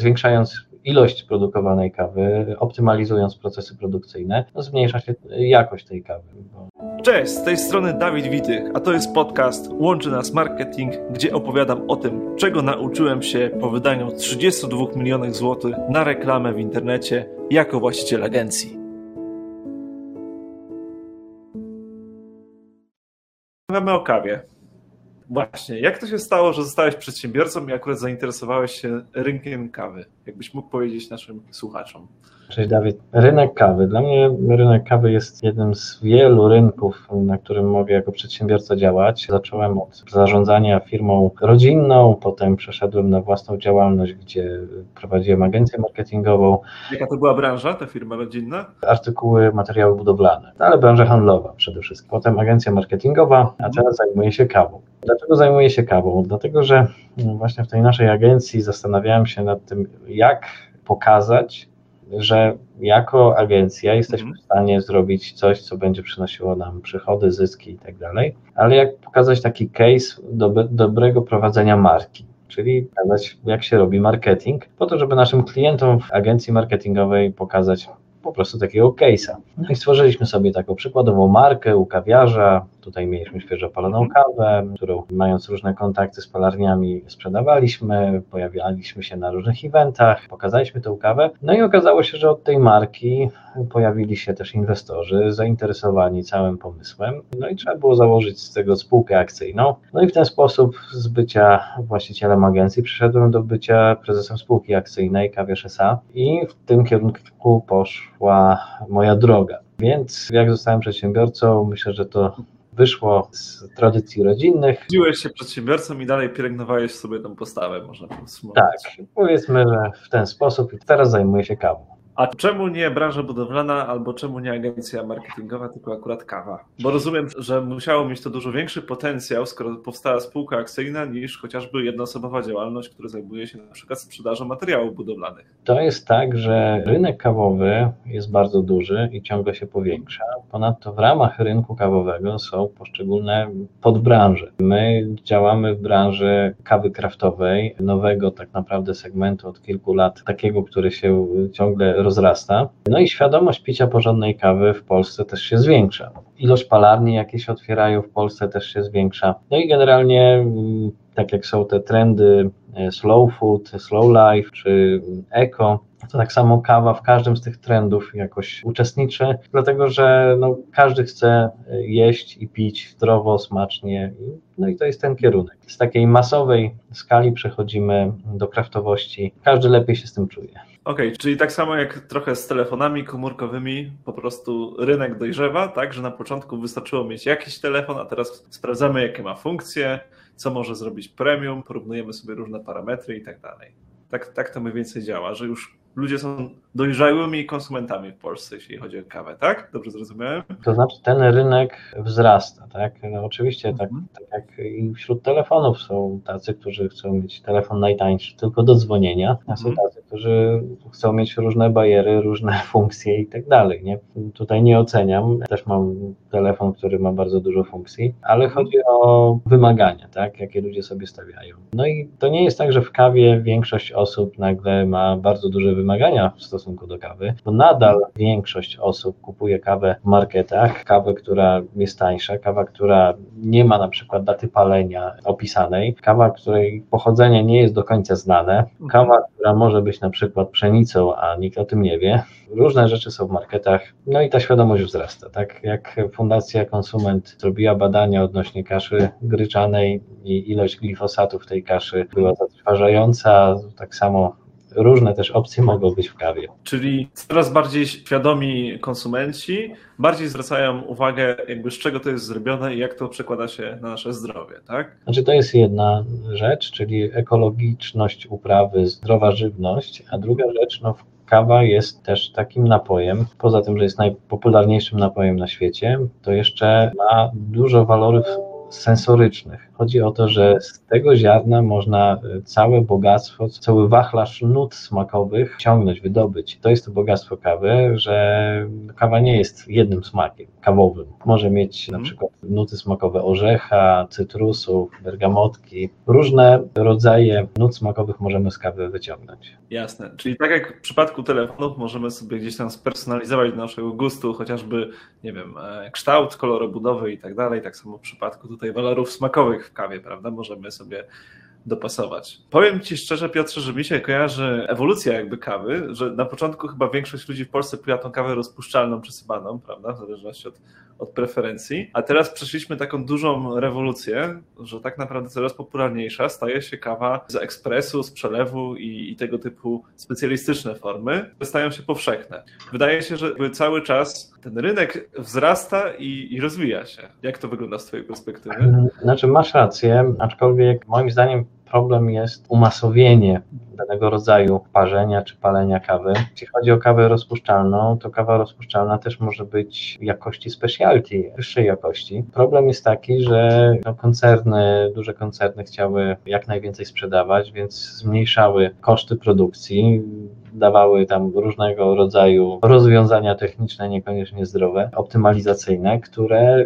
zwiększając ilość produkowanej kawy, optymalizując procesy produkcyjne, no zmniejsza się jakość tej kawy. Cześć, z tej strony Dawid Witych, a to jest podcast Łączy Nas Marketing, gdzie opowiadam o tym, czego nauczyłem się po wydaniu 32 milionów złotych na reklamę w internecie jako właściciel agencji. Mówimy o kawie. Właśnie, jak to się stało, że zostałeś przedsiębiorcą i akurat zainteresowałeś się rynkiem kawy? Jakbyś mógł powiedzieć naszym słuchaczom. Cześć Dawid. Rynek kawy. Dla mnie rynek kawy jest jednym z wielu rynków, na którym mogę jako przedsiębiorca działać. Zacząłem od zarządzania firmą rodzinną, potem przeszedłem na własną działalność, gdzie prowadziłem agencję marketingową. Jaka to była branża, ta firma rodzinna? Artykuły, materiały budowlane, ale branża handlowa przede wszystkim. Potem agencja marketingowa, a teraz zajmuję się kawą. Dlaczego zajmuję się kawą? Dlatego, że właśnie w tej naszej agencji zastanawiałem się nad tym, jak pokazać, że jako agencja jesteśmy w stanie zrobić coś, co będzie przynosiło nam przychody, zyski i tak dalej, ale jak pokazać taki case do, dobrego prowadzenia marki, czyli pokazać, jak się robi marketing, po to, żeby naszym klientom w agencji marketingowej pokazać po prostu takiego case'a. No i stworzyliśmy sobie taką przykładową markę u kawiarza, Tutaj mieliśmy świeżo paloną kawę, którą mając różne kontakty z palarniami sprzedawaliśmy, pojawialiśmy się na różnych eventach, pokazaliśmy tę kawę. No i okazało się, że od tej marki pojawili się też inwestorzy zainteresowani całym pomysłem. No i trzeba było założyć z tego spółkę akcyjną. No i w ten sposób z bycia właścicielem agencji przyszedłem do bycia prezesem spółki akcyjnej Kawiarz S.A. i w tym kierunku poszła moja droga. Więc jak zostałem przedsiębiorcą, myślę, że to wyszło z tradycji rodzinnych. Dziłeś się przedsiębiorcą i dalej pielęgnowałeś sobie tą postawę, można podsumować. Tak, powiedzmy, że w ten sposób i teraz zajmuję się kawą. A czemu nie branża budowlana, albo czemu nie agencja marketingowa, tylko akurat kawa? Bo rozumiem, że musiało mieć to dużo większy potencjał, skoro powstała spółka akcyjna, niż chociażby jednoosobowa działalność, która zajmuje się na przykład sprzedażą materiałów budowlanych. To jest tak, że rynek kawowy jest bardzo duży i ciągle się powiększa. Ponadto w ramach rynku kawowego są poszczególne podbranże. My działamy w branży kawy kraftowej, nowego tak naprawdę segmentu od kilku lat, takiego, który się ciągle rozrasta. No i świadomość picia porządnej kawy w Polsce też się zwiększa. Ilość palarni, jakie się otwierają w Polsce, też się zwiększa. No i generalnie, mm, tak jak są te trendy e, slow food, slow life czy eco, to tak samo kawa w każdym z tych trendów jakoś uczestniczy, dlatego że no, każdy chce e, jeść i pić zdrowo, smacznie. No i to jest ten kierunek. Z takiej masowej skali przechodzimy do kraftowości. Każdy lepiej się z tym czuje. Okej, okay, czyli tak samo jak trochę z telefonami komórkowymi, po prostu rynek dojrzewa, tak, że na początku wystarczyło mieć jakiś telefon, a teraz sprawdzamy, jakie ma funkcje, co może zrobić premium, porównujemy sobie różne parametry i tak dalej. Tak, tak to mniej więcej działa, że już ludzie są dojrzałymi konsumentami w Polsce, jeśli chodzi o kawę, tak? Dobrze zrozumiałem? To znaczy ten rynek wzrasta, tak? No oczywiście tak, mhm. tak jak i wśród telefonów są tacy, którzy chcą mieć telefon najtańszy tylko do dzwonienia, a są mhm. tacy, którzy chcą mieć różne bariery, różne funkcje i tak dalej, nie? Tutaj nie oceniam, też mam telefon, który ma bardzo dużo funkcji, ale mhm. chodzi o wymagania, tak? Jakie ludzie sobie stawiają. No i to nie jest tak, że w kawie większość osób nagle ma bardzo duże wymagania w stosunku do kawy, bo nadal większość osób kupuje kawę w marketach, kawę, która jest tańsza, kawa, która nie ma na przykład daty palenia opisanej, kawa, której pochodzenie nie jest do końca znane, kawa, która może być na przykład pszenicą, a nikt o tym nie wie. Różne rzeczy są w marketach, no i ta świadomość wzrasta. Tak jak Fundacja Konsument zrobiła badania odnośnie kaszy gryczanej i ilość glifosatu w tej kaszy była zatrważająca, tak samo różne też opcje mogą być w kawie. Czyli coraz bardziej świadomi konsumenci bardziej zwracają uwagę, jakby z czego to jest zrobione i jak to przekłada się na nasze zdrowie, tak? Znaczy to jest jedna rzecz, czyli ekologiczność uprawy, zdrowa żywność, a druga rzecz, no kawa jest też takim napojem, poza tym, że jest najpopularniejszym napojem na świecie, to jeszcze ma dużo walorów sensorycznych. Chodzi o to, że z tego ziarna można y, całe bogactwo, cały wachlarz nut smakowych ciągnąć, wydobyć. To jest to bogactwo kawy, że kawa nie jest jednym smakiem kawowym. Może mieć na Mhm. przykład nuty smakowe orzecha, cytrusów, bergamotki. Różne rodzaje nut smakowych możemy z kawy wyciągnąć. Jasne. Czyli tak jak w przypadku telefonów możemy sobie gdzieś tam spersonalizować do naszego gustu, chociażby, nie wiem, e, kształt, kolor obudowy i tak dalej. Tak samo w przypadku tutaj walorów smakowych w kawie, prawda? Możemy sobie dopasować. Powiem Ci szczerze, Piotrze, że mi się kojarzy ewolucja jakby kawy, że na początku chyba większość ludzi w Polsce pija tą kawę rozpuszczalną, przesypaną, prawda, w zależności od, od preferencji, a teraz przeszliśmy taką dużą rewolucję, że tak naprawdę coraz popularniejsza staje się kawa z ekspresu, z przelewu i, i tego typu specjalistyczne formy stają się powszechne. Wydaje się, że cały czas ten rynek wzrasta i, i rozwija się. Jak to wygląda z Twojej perspektywy? Znaczy masz rację, aczkolwiek moim zdaniem problem jest umasowienie danego rodzaju parzenia czy palenia kawy. Jeśli chodzi o kawę rozpuszczalną, to kawa rozpuszczalna też może być jakości specialty, wyższej jakości. Problem jest taki, że no, koncerny, duże koncerny chciały jak najwięcej sprzedawać, więc zmniejszały koszty produkcji, dawały tam różnego rodzaju rozwiązania techniczne, niekoniecznie zdrowe, optymalizacyjne, które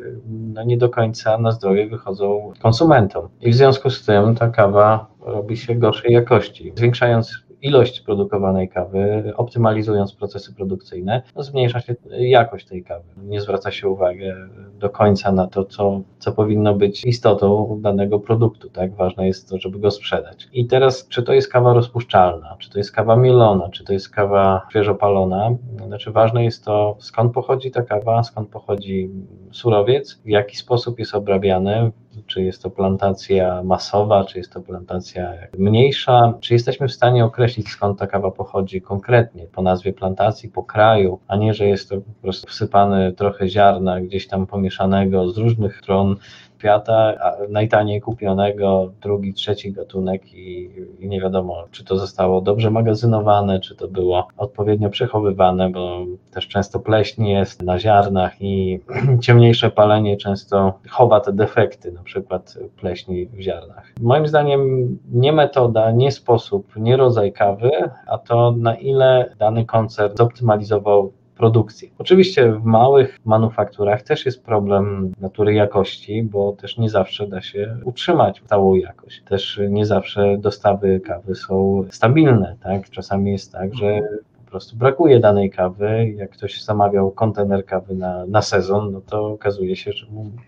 no, nie do końca na zdrowie wychodzą konsumentom. I w związku z tym ta kawa robi się gorszej jakości. Zwiększając ilość produkowanej kawy, optymalizując procesy produkcyjne, no zmniejsza się jakość tej kawy. Nie zwraca się uwagę do końca na to, co, co powinno być istotą danego produktu. Tak? Ważne jest to, żeby go sprzedać. I teraz, czy to jest kawa rozpuszczalna, czy to jest kawa mielona, czy to jest kawa świeżo palona, znaczy ważne jest to, skąd pochodzi ta kawa, skąd pochodzi surowiec, w jaki sposób jest obrabiany, czy jest to plantacja masowa, czy jest to plantacja mniejsza, czy jesteśmy w stanie określić skąd ta kawa pochodzi konkretnie, po nazwie plantacji, po kraju, a nie, że jest to po prostu wsypane trochę ziarna gdzieś tam pomieszanego z różnych stron świata, a najtaniej kupionego, drugi, trzeci gatunek i, i nie wiadomo, czy to zostało dobrze magazynowane, czy to było odpowiednio przechowywane, bo też często pleśń jest na ziarnach i ciemniejsze palenie często chowa te defekty, na przykład pleśni w ziarnach. Moim zdaniem nie metoda, nie sposób, nie rodzaj kawy, a to na ile dany koncert zoptymalizował produkcję. Oczywiście w małych manufakturach też jest problem natury jakości, bo też nie zawsze da się utrzymać stałą jakość. Też nie zawsze dostawy kawy są stabilne, tak? Czasami jest tak, że po prostu brakuje danej kawy. Jak ktoś zamawiał kontener kawy na, na sezon, no to okazuje się, że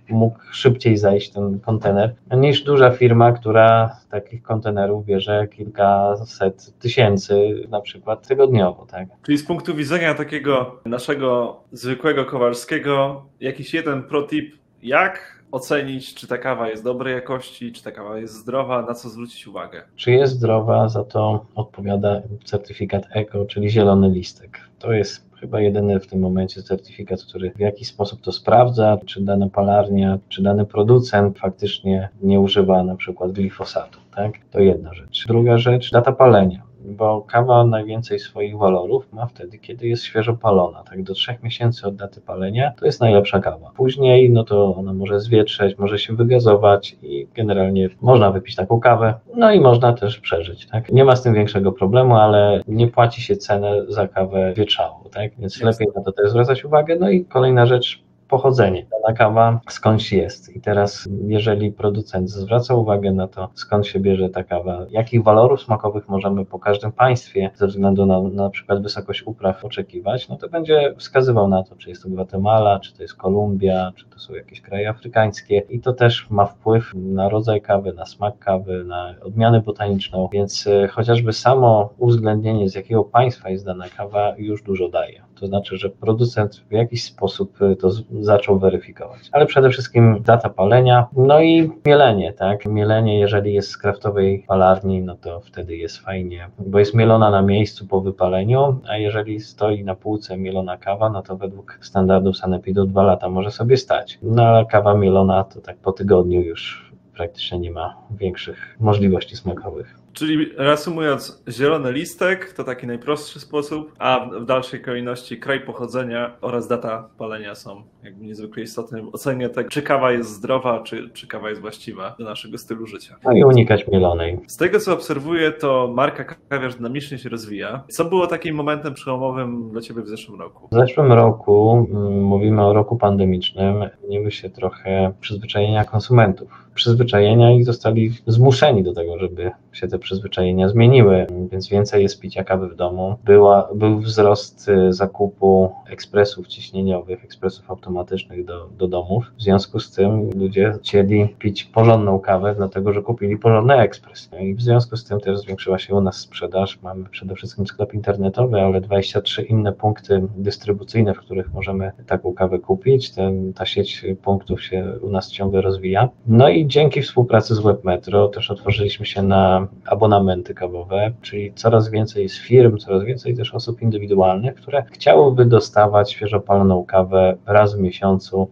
mógł szybciej zajść ten kontener niż duża firma, która takich kontenerów bierze kilkaset tysięcy na przykład tygodniowo. Tak? Czyli z punktu widzenia takiego naszego zwykłego Kowalskiego, jakiś jeden protip, jak ocenić, czy ta kawa jest dobrej jakości, czy ta kawa jest zdrowa, na co zwrócić uwagę? Czy jest zdrowa, za to odpowiada certyfikat ECO, czyli zielony listek. To jest chyba jedyny w tym momencie certyfikat, który w jakiś sposób to sprawdza, czy dana palarnia, czy dany producent faktycznie nie używa na przykład glifosatu. Tak? To jedna rzecz. Druga rzecz, data palenia bo kawa najwięcej swoich walorów ma wtedy, kiedy jest świeżo palona. Tak do trzech miesięcy od daty palenia to jest najlepsza kawa. Później, no to ona może zwietrzeć, może się wygazować i generalnie można wypić taką kawę, no i można też przeżyć. Tak? Nie ma z tym większego problemu, ale nie płaci się cenę za kawę wietrzałą, tak? więc jest. lepiej na to też zwracać uwagę. No i kolejna rzecz, pochodzenie. Dana kawa skądś jest. I teraz, jeżeli producent zwraca uwagę na to, skąd się bierze ta kawa, jakich walorów smakowych możemy po każdym państwie, ze względu na na przykład wysokość upraw, oczekiwać, no to będzie wskazywał na to, czy jest to Gwatemala, czy to jest Kolumbia, czy to są jakieś kraje afrykańskie. I to też ma wpływ na rodzaj kawy, na smak kawy, na odmianę botaniczną, więc chociażby samo uwzględnienie, z jakiego państwa jest dana kawa, już dużo daje. To znaczy, że producent w jakiś sposób to zaczął weryfikować. Ale przede wszystkim data palenia, no i mielenie, tak? Mielenie, jeżeli jest z kraftowej palarni, no to wtedy jest fajnie, bo jest mielona na miejscu po wypaleniu, a jeżeli stoi na półce mielona kawa, no to według standardów sanepidu dwa lata może sobie stać. No ale kawa mielona to tak po tygodniu już praktycznie nie ma większych możliwości smakowych. Czyli reasumując, zielony listek to taki najprostszy sposób, a w dalszej kolejności kraj pochodzenia oraz data palenia są jakby niezwykle istotne w ocenie tego, czy kawa jest zdrowa, czy, czy kawa jest właściwa do naszego stylu życia. No i unikać mielonej. Z tego co obserwuję, to marka kawiarz dynamicznie się rozwija. Co było takim momentem przełomowym dla Ciebie w zeszłym roku? W zeszłym roku, mm, mówimy o roku pandemicznym, zmieniły się trochę przyzwyczajenia konsumentów przyzwyczajenia i zostali zmuszeni do tego, żeby się te przyzwyczajenia zmieniły, więc więcej jest picia kawy w domu. Była, był wzrost y, zakupu ekspresów ciśnieniowych, ekspresów automatycznych do, do domów. W związku z tym ludzie chcieli pić porządną kawę, dlatego że kupili porządny ekspres. No I w związku z tym też zwiększyła się u nas sprzedaż. Mamy przede wszystkim sklep internetowy, ale 23 inne punkty dystrybucyjne, w których możemy taką kawę kupić. Ten, ta sieć punktów się u nas ciągle rozwija. No i dzięki współpracy z WebMetro też otworzyliśmy się na abonamenty kawowe, czyli coraz więcej jest firm, coraz więcej też osób indywidualnych, które chciałyby dostawać świeżo paloną kawę raz w miesiącu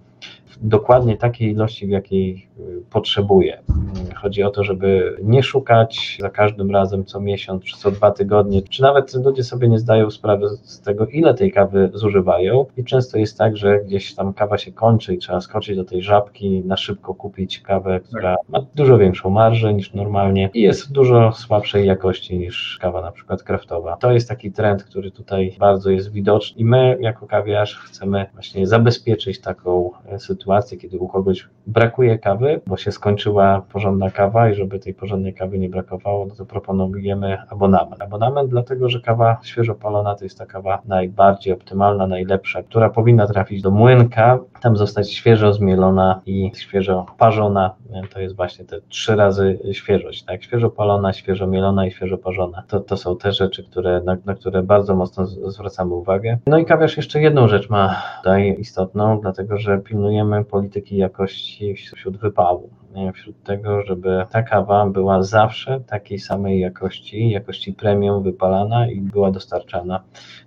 dokładnie takiej ilości, w jakiej y, potrzebuje. Chodzi o to, żeby nie szukać za każdym razem co miesiąc czy co dwa tygodnie, czy nawet ludzie sobie nie zdają sprawy z tego, ile tej kawy zużywają. I często jest tak, że gdzieś tam kawa się kończy i trzeba skoczyć do tej żabki, na szybko kupić kawę, która ma dużo większą marżę niż normalnie i jest dużo słabszej jakości niż kawa na przykład kraftowa. To jest taki trend, który tutaj bardzo jest widoczny i my jako kawiarz chcemy właśnie zabezpieczyć taką e, sytuację kiedy u kogoś brakuje kawy, bo się skończyła porządna kawa i żeby tej porządnej kawy nie brakowało, no to proponujemy abonament. Abonament dlatego, że kawa świeżo palona to jest ta kawa najbardziej optymalna, najlepsza, która powinna trafić do młynka, tam zostać świeżo zmielona i świeżo parzona. To jest właśnie te trzy razy świeżość, tak? Świeżo palona, świeżo mielona i świeżo parzona. To, to są te rzeczy, które, na, na które bardzo mocno zwracamy uwagę. No i kawiarz jeszcze jedną rzecz ma tutaj istotną, dlatego że pilnujemy polityki jakości wśród wypału wśród tego, żeby ta kawa była zawsze takiej samej jakości, jakości premium wypalana i była dostarczana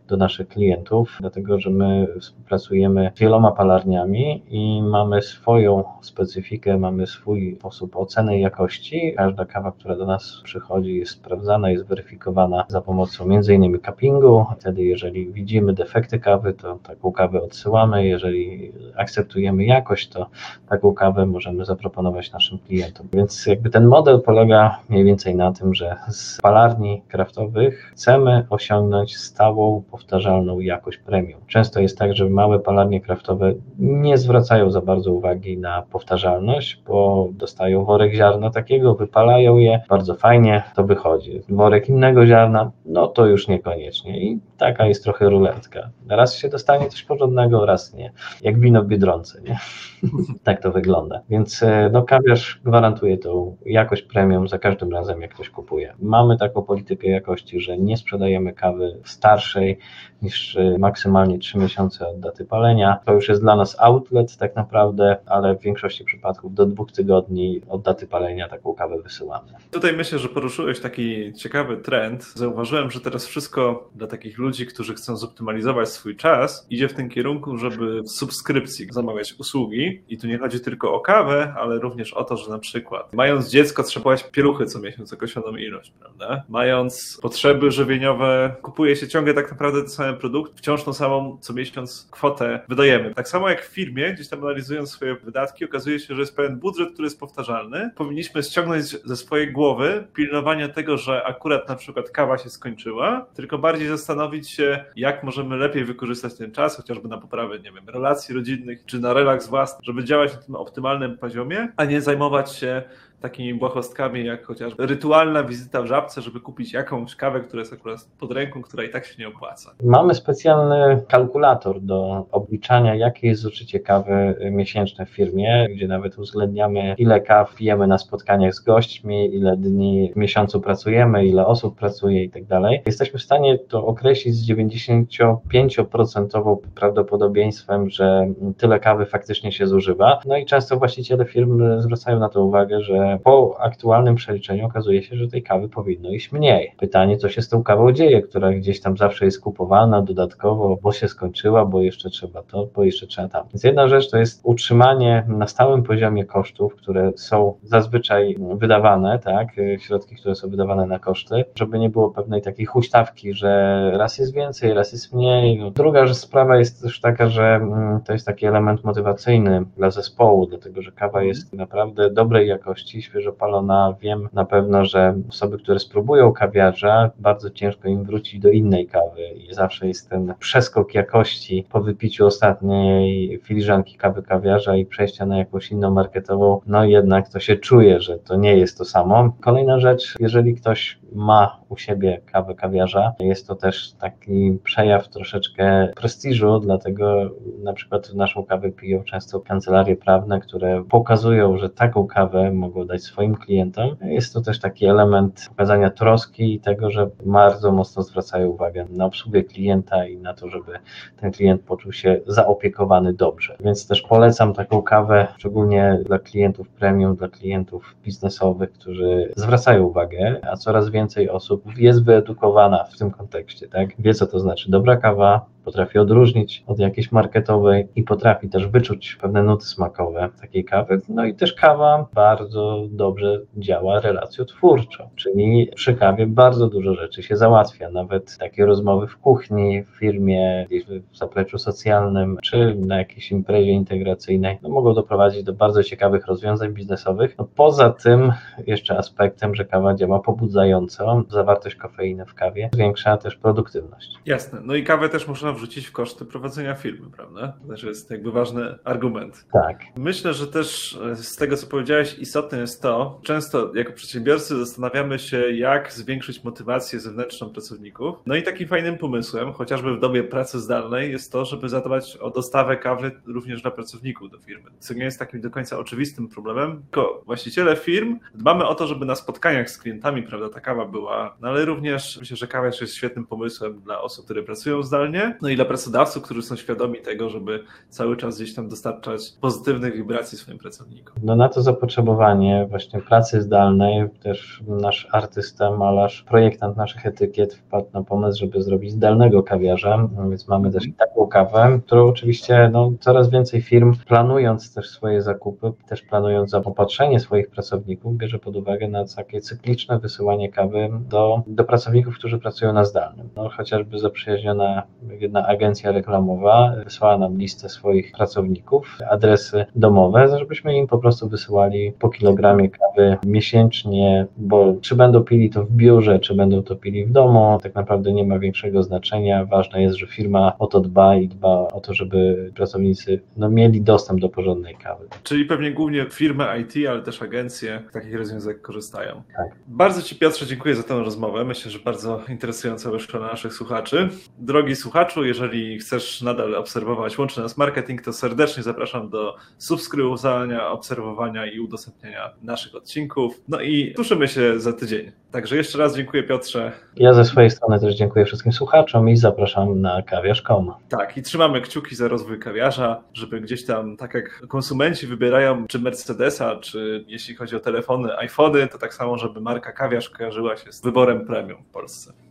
do naszych klientów, dlatego że my współpracujemy z wieloma palarniami i mamy swoją specyfikę, mamy swój sposób oceny jakości. Każda kawa, która do nas przychodzi, jest sprawdzana, jest weryfikowana za pomocą m.in. cuppingu. Wtedy, jeżeli widzimy defekty kawy, to taką kawę odsyłamy. Jeżeli akceptujemy jakość, to taką kawę możemy zaproponować naszym klientom. Więc jakby ten model polega mniej więcej na tym, że z palarni kraftowych chcemy osiągnąć stałą, powtarzalną jakość premium. Często jest tak, że małe palarnie kraftowe nie zwracają za bardzo uwagi na powtarzalność, bo dostają worek ziarna takiego, wypalają je, bardzo fajnie to wychodzi. Worek innego ziarna, no to już niekoniecznie. I taka jest trochę ruletka. Raz się dostanie coś porządnego, raz nie. Jak wino w Biedronce, nie? tak to wygląda. Więc e, no, kawiarz gwarantuje tą jakość premium za każdym razem, jak ktoś kupuje. Mamy taką politykę jakości, że nie sprzedajemy kawy starszej niż e, maksymalnie 3 miesiące od daty palenia. To już jest dla nas outlet tak naprawdę, ale w większości przypadków do dwóch tygodni od daty palenia taką kawę wysyłamy. Tutaj myślę, że poruszyłeś taki ciekawy trend. Zauważyłem, że teraz wszystko dla takich ludzi, którzy chcą zoptymalizować swój czas, idzie w tym kierunku, żeby w subskrypcji zamawiać usługi. I tu nie chodzi tylko o kawę, ale również o to, że na przykład mając dziecko trzeba płacić pieluchy co miesiąc określoną ilość, prawda? Mając potrzeby żywieniowe, kupuje się ciągle tak naprawdę ten sam produkt, wciąż tą samą co miesiąc kwotę wydajemy. Tak samo jak w firmie, gdzieś tam analizując swoje wydatki, okazuje się, że jest pewien budżet, który jest powtarzalny. Powinniśmy ściągnąć ze swojej głowy pilnowanie tego, że akurat na przykład kawa się skończyła, tylko bardziej zastanowić się, jak możemy lepiej wykorzystać ten czas, chociażby na poprawę, nie wiem, relacji rodzinnych, czy na relaks własny, żeby działać na tym optymalnym poziomie, a nie zajmować się takimi błahostkami, jak chociażby rytualna wizyta w żabce, żeby kupić jakąś kawę, która jest akurat pod ręką, która i tak się nie opłaca. Mamy specjalny kalkulator do obliczania, jakie jest zużycie kawy miesięczne w firmie, gdzie nawet uwzględniamy, ile kaw pijemy na spotkaniach z gośćmi, ile dni w miesiącu pracujemy, ile osób pracuje i tak dalej. Jesteśmy w stanie to określić z 95% prawdopodobieństwem, że tyle kawy faktycznie się zużywa. No i często właściciele firm zwracają na to uwagę, że po aktualnym przeliczeniu okazuje się, że tej kawy powinno iść mniej. Pytanie, co się z tą kawą dzieje, która gdzieś tam zawsze jest kupowana dodatkowo, bo się skończyła, bo jeszcze trzeba to, bo jeszcze trzeba tam. Więc jedna rzecz to jest utrzymanie na stałym poziomie kosztów, które są zazwyczaj wydawane, tak, środki, które są wydawane na koszty, żeby nie było pewnej takiej huśtawki, że raz jest więcej, raz jest mniej. No, druga sprawa jest też taka, że mm, to jest taki element motywacyjny dla zespołu, dlatego że kawa jest naprawdę dobrej jakości, świeżo palona. Wiem na pewno, że osoby, które spróbują kawiarza, bardzo ciężko im wrócić do innej kawy i zawsze jest ten przeskok jakości po wypiciu ostatniej filiżanki kawy kawiarza i przejścia na jakąś inną marketową, no jednak to się czuje, że to nie jest to samo. Kolejna rzecz, jeżeli ktoś ma u siebie kawę kawiarza, jest to też taki przejaw troszeczkę prestiżu, dlatego na przykład naszą kawę piją często kancelarie prawne, które pokazują, że taką kawę mogą dać swoim klientom. Jest to też taki element pokazania troski i tego, że bardzo mocno zwracają uwagę na obsługę klienta i na to, żeby ten klient poczuł się zaopiekowany dobrze. Więc też polecam taką kawę, szczególnie dla klientów premium, dla klientów biznesowych, którzy zwracają uwagę, a coraz więcej osób jest wyedukowana w tym kontekście, tak? Wie, co to znaczy dobra kawa, potrafi odróżnić od jakiejś marketowej i potrafi też wyczuć pewne nuty smakowe takiej kawy. No i też kawa bardzo dobrze działa relacjotwórczo, czyli przy kawie bardzo dużo rzeczy się załatwia, nawet takie rozmowy w kuchni, w firmie, gdzieś w zapleczu socjalnym, czy na jakiejś imprezie integracyjnej, no mogą doprowadzić do bardzo ciekawych rozwiązań biznesowych. No poza tym jeszcze aspektem, że kawa działa pobudzająco, zawartość kofeiny w kawie zwiększa też produktywność. Jasne, no i kawę też można wrzucić w koszty prowadzenia firmy, prawda? To też jest jakby ważny argument. Tak. Myślę, że też e, z tego, co powiedziałeś, istotne jest to, często jako przedsiębiorcy zastanawiamy się, jak zwiększyć motywację zewnętrzną pracowników. No i takim fajnym pomysłem, chociażby w dobie pracy zdalnej, jest to, żeby zadbać o dostawę kawy również dla pracowników do firmy. Co nie jest takim do końca oczywistym problemem, tylko właściciele firm dbamy o to, żeby na spotkaniach z klientami, prawda, ta kawa była, no ale również myślę, że kawa jest świetnym pomysłem dla osób, które pracują zdalnie, no i dla pracodawców, którzy są świadomi tego, żeby cały czas gdzieś tam dostarczać pozytywnych wibracji swoim pracownikom. No na to zapotrzebowanie właśnie pracy zdalnej, też nasz artysta, malarz, projektant naszych etykiet wpadł na pomysł, żeby zrobić zdalnego kawiarza, więc mamy też taką kawę, którą oczywiście no, coraz więcej firm planując też swoje zakupy, też planując zaopatrzenie swoich pracowników, bierze pod uwagę na takie cykliczne wysyłanie kawy do, do pracowników, którzy pracują na zdalnym. No, chociażby zaprzyjaźniona jedna agencja reklamowa wysłała nam listę swoich pracowników, adresy domowe, żebyśmy im po prostu wysyłali po kilogramie kawy miesięcznie, bo czy będą pili to w biurze, czy będą to pili w domu, tak naprawdę nie ma większego znaczenia. Ważne jest, że firma o to dba i dba o to, żeby pracownicy no, mieli dostęp do porządnej kawy. Czyli pewnie głównie firmy IT, ale też agencje takich rozwiązań korzystają. Tak. Bardzo Ci Piotrze dziękuję za tę rozmowę. Myślę, że bardzo interesująca wyszła dla naszych słuchaczy. Drogi słuchaczu, jeżeli chcesz nadal obserwować Łączy Nas Marketing, to serdecznie zapraszam do subskrybowania, obserwowania i udostępniania naszych odcinków. No i słyszymy się za tydzień. Także jeszcze raz dziękuję Piotrze. Ja ze swojej strony też dziękuję wszystkim słuchaczom i zapraszam na kawiarz.com. Tak, i trzymamy kciuki za rozwój kawiarza, żeby gdzieś tam, tak jak konsumenci wybierają czy Mercedesa, czy jeśli chodzi o telefony, iPhony, to tak samo, żeby marka kawiarz kojarzyła się z wyborem premium w Polsce.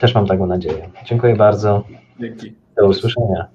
Też mam taką nadzieję. Dziękuję bardzo. Dzięki. Do usłyszenia.